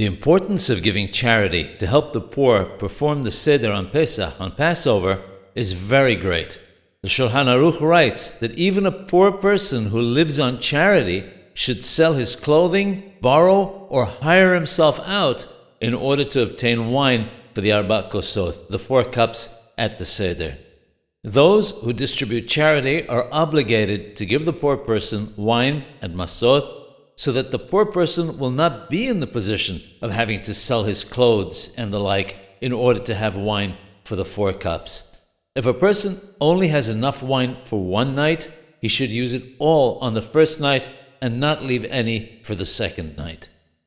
The importance of giving charity to help the poor perform the Seder on Pesach, on Passover, is very great. The Shulchan Aruch writes that even a poor person who lives on charity should sell his clothing, borrow, or hire himself out in order to obtain wine for the Arba Kosot, the four cups at the Seder. Those who distribute charity are obligated to give the poor person wine and masot so that the poor person will not be in the position of having to sell his clothes and the like in order to have wine for the four cups. If a person only has enough wine for one night, he should use it all on the first night and not leave any for the second night.